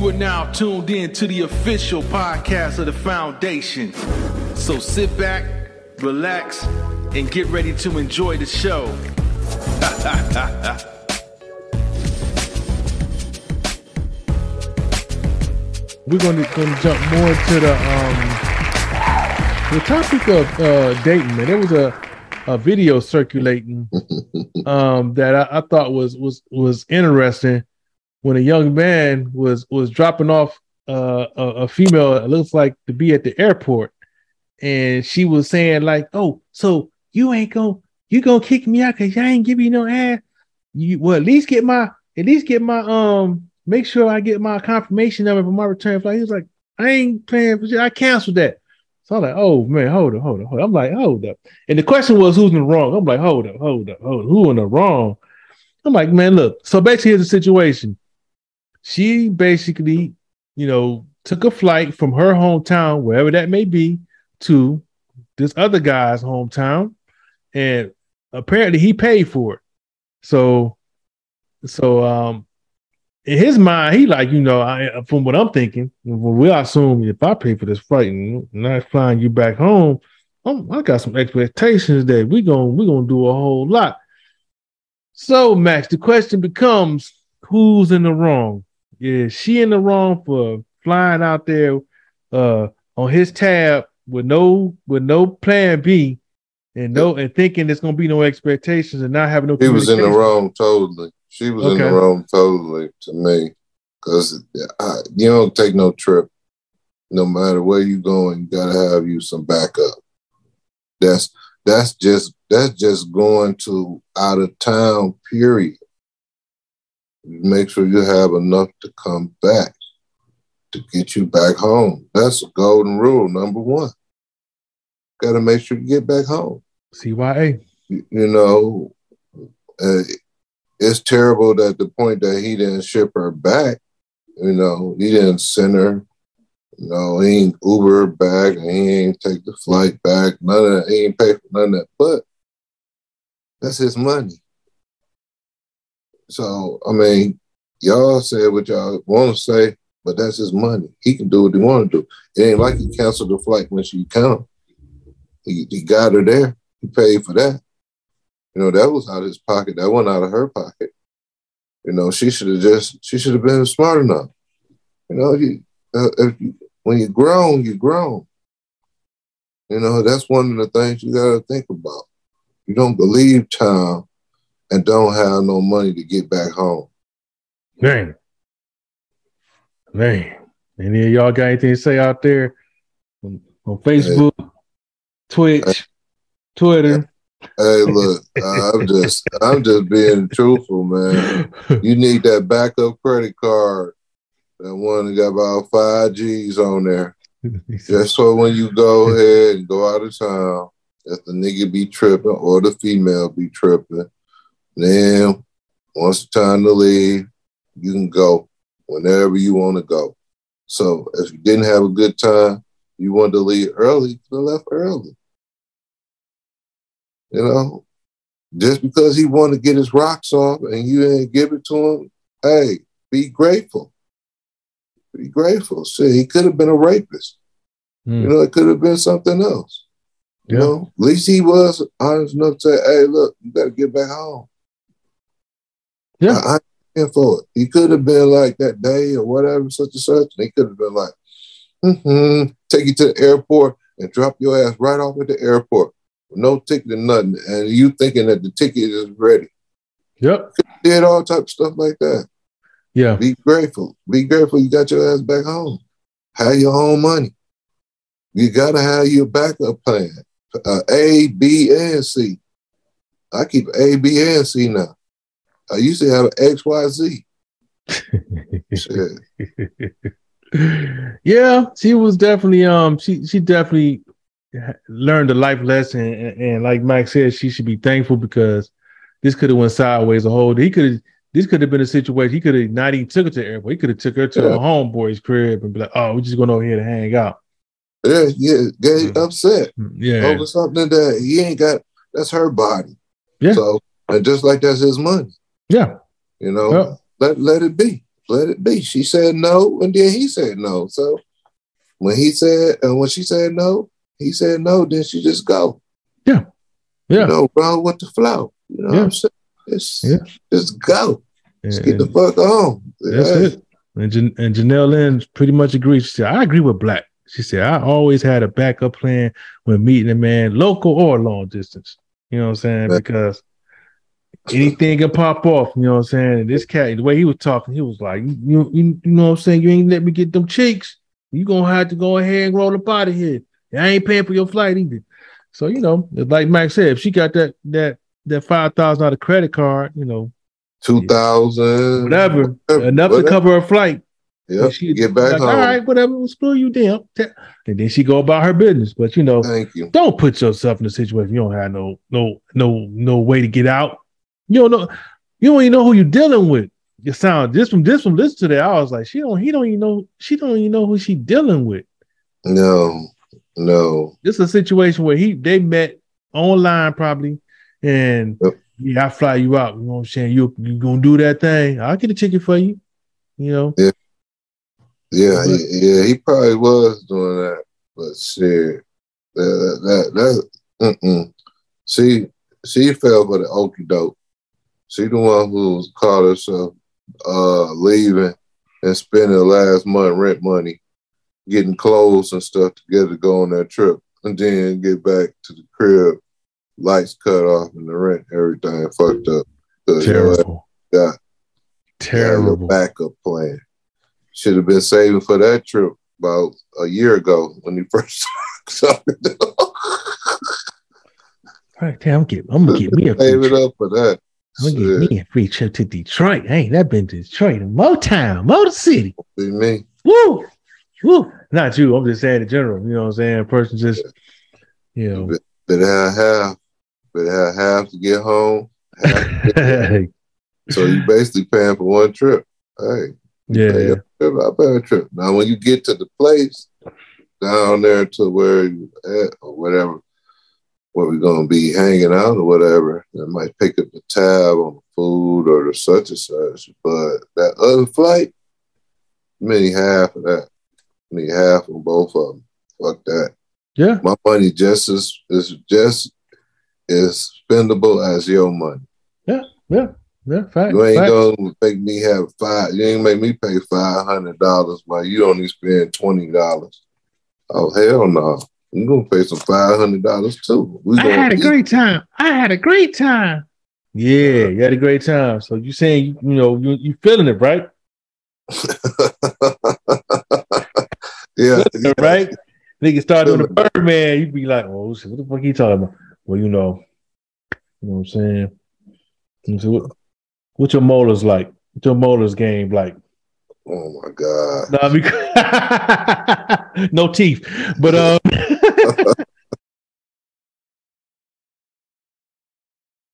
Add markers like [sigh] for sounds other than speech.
You are now tuned in to the official podcast of the foundation. So sit back, relax, and get ready to enjoy the show. [laughs] We're gonna, gonna jump more into the um the topic of uh dating, man. There was a a video circulating [laughs] um that I, I thought was was was interesting when a young man was was dropping off uh, a, a female it looks like to be at the airport and she was saying like oh so you ain't gonna you gonna kick me out because I ain't give you no ass you well at least get my at least get my um make sure I get my confirmation number for my return flight. He was like, I ain't paying for shit. I canceled that. So I'm like, oh man, hold up, hold up, hold up. I'm like, hold up. And the question was who's in the wrong? I'm like, hold up, hold up, hold up. Who in the wrong? I'm like, man, look. So basically, here's the situation. She basically, you know, took a flight from her hometown, wherever that may be, to this other guy's hometown, and apparently he paid for it. So, so um, in his mind, he like, you know, I from what I'm thinking, we assume if I pay for this flight and not flying you back home, I'm, i got some expectations that we gonna we gonna do a whole lot. So, Max, the question becomes, who's in the wrong? Is she in the wrong for flying out there uh, on his tab with no with no plan B and no and thinking there's gonna be no expectations and not having no. He was in the wrong totally. She was okay. in the wrong totally to me because you don't take no trip. No matter where you going, you gotta have you some backup. That's that's just that's just going to out of town. Period. Make sure you have enough to come back to get you back home. That's a golden rule number one. Got to make sure you get back home. CYA. You, you know, uh, it's terrible that the point that he didn't ship her back. You know, he didn't send her. You know, he ain't Uber back and he ain't take the flight back. None of that. He ain't pay for none of that. But that's his money. So I mean, y'all say what y'all want to say, but that's his money. He can do what he want to do. It ain't like he canceled the flight when she come. He, he got her there. He paid for that. You know, that was out of his pocket. That went out of her pocket. You know, she should have just, she should have been smart enough. You know, you, uh, if you, when you're grown, you're grown. You know, that's one of the things you got to think about. You don't believe time and don't have no money to get back home. Man. Man. Any of y'all got anything to say out there on, on Facebook, hey. Twitch, hey. Twitter? Hey, look, I'm just I'm just being truthful, man. You need that backup credit card. That one that got about five G's on there. Just so when you go ahead and go out of town, if the nigga be tripping or the female be tripping, then once the time to leave, you can go whenever you want to go. So if you didn't have a good time, you wanted to leave early, you could have left early. You know, just because he wanted to get his rocks off and you didn't give it to him, hey, be grateful. Be grateful. See, he could have been a rapist. Mm. You know, it could have been something else. You know, at least he was honest enough to say, hey, look, you got to get back home. Yeah. I, I for it. He could have been like that day or whatever, such and such. And he could have been like, mm-hmm, take you to the airport and drop your ass right off at the airport no ticket and nothing, and you thinking that the ticket is ready. Yep. Did all type of stuff like that. Yeah. Be grateful. Be grateful you got your ass back home. Have your own money. You gotta have your backup plan. Uh, a, B, and C. I keep A, B, and C now. I used to have an X, Y, Z. [laughs] yeah, she was definitely um she she definitely learned a life lesson, and, and, like Mike said, she should be thankful because this could have went sideways a whole. He could have. This could have been a situation. He could have not even took her to the airport. He could have took her to yeah. a homeboy's crib and be like, "Oh, we're just going over here to hang out." Yeah, yeah, get mm-hmm. upset. Yeah, over something that he ain't got. That's her body. Yeah. So and just like that's his money. Yeah. You know, let let it be. let it be. She said no, and then he said no. So when he said and when she said no, he said no. Then she just go. Yeah, yeah. You know, bro, with the flow. You know yeah. what I'm saying? Just, yeah. just go. Yeah, just get the fuck on. That's yeah. it. And, Jan- and Janelle Lynn pretty much agrees. She said, I agree with Black. She said, I always had a backup plan when meeting a man, local or long distance. You know what I'm saying? Because anything can pop off. You know what I'm saying? And this cat, the way he was talking, he was like, you, you, you know what I'm saying? You ain't let me get them cheeks. You gonna have to go ahead and roll up out of here. I ain't paying for your flight either. So you know, like Mike said, if she got that that that five thousand dollar credit card, you know, two thousand, whatever, whatever, enough whatever. to cover her flight. Yeah, she get back like, home. All right, whatever, screw you down. And then she go about her business. But you know, thank you. Don't put yourself in a situation you don't have no no no no way to get out. You don't know. You don't even know who you're dealing with. You sound this from this from listen to that. I was like, she don't. He don't even know. She don't even know who she dealing with. No, no. This is a situation where he they met online probably, and yep. yeah, I fly you out. You know what I'm saying? You you gonna do that thing? I'll get a ticket for you. You know? Yeah. Yeah, he, yeah, he probably was doing that, but shit, that that that, mm she she fell for the okey doke. She the one who caught herself uh, leaving and spending the last month rent money, getting clothes and stuff together to go on that trip, and then get back to the crib, lights cut off and the rent, everything fucked up. Terrible. Yeah. Terrible. Backup plan. Should have been saving for that trip about a year ago when he [laughs] first started. All right, damn, I'm, get, I'm gonna get me a save it up for that. I'm gonna get me a free trip to Detroit. I ain't that been Detroit, Motown, Motor City. Be me. Woo, woo. Not you. I'm just saying in general. You know what I'm saying? A person just, you know, better have half. Better have half to get home. To get [laughs] so you basically paying for one trip. Hey, yeah, yeah. Trip, I pay a trip. Now, when you get to the place down there to where you at or whatever, where we're gonna be hanging out or whatever. I might pick up the tab on the food or the such and such. But that other flight, maybe half of that. Maybe half on both of them. Fuck that. Yeah. My money just as is just as spendable as your money. Yeah, yeah. Yeah, fact, you ain't fact. gonna make me have five. You ain't make me pay five hundred dollars while you only spend twenty dollars. Oh hell no! I'm gonna pay some five hundred dollars too. We I had a eat. great time. I had a great time. Yeah, you had a great time. So you saying you, you know you you feeling it, right? [laughs] yeah, yeah, right. Nigga start doing the Birdman, you'd be like, "Oh, shit, what the fuck he talking about?" Well, you know, you know what I'm saying. So what, what's your molars like? What's your molars game like? Oh my god! Nah, because [laughs] no teeth, but um.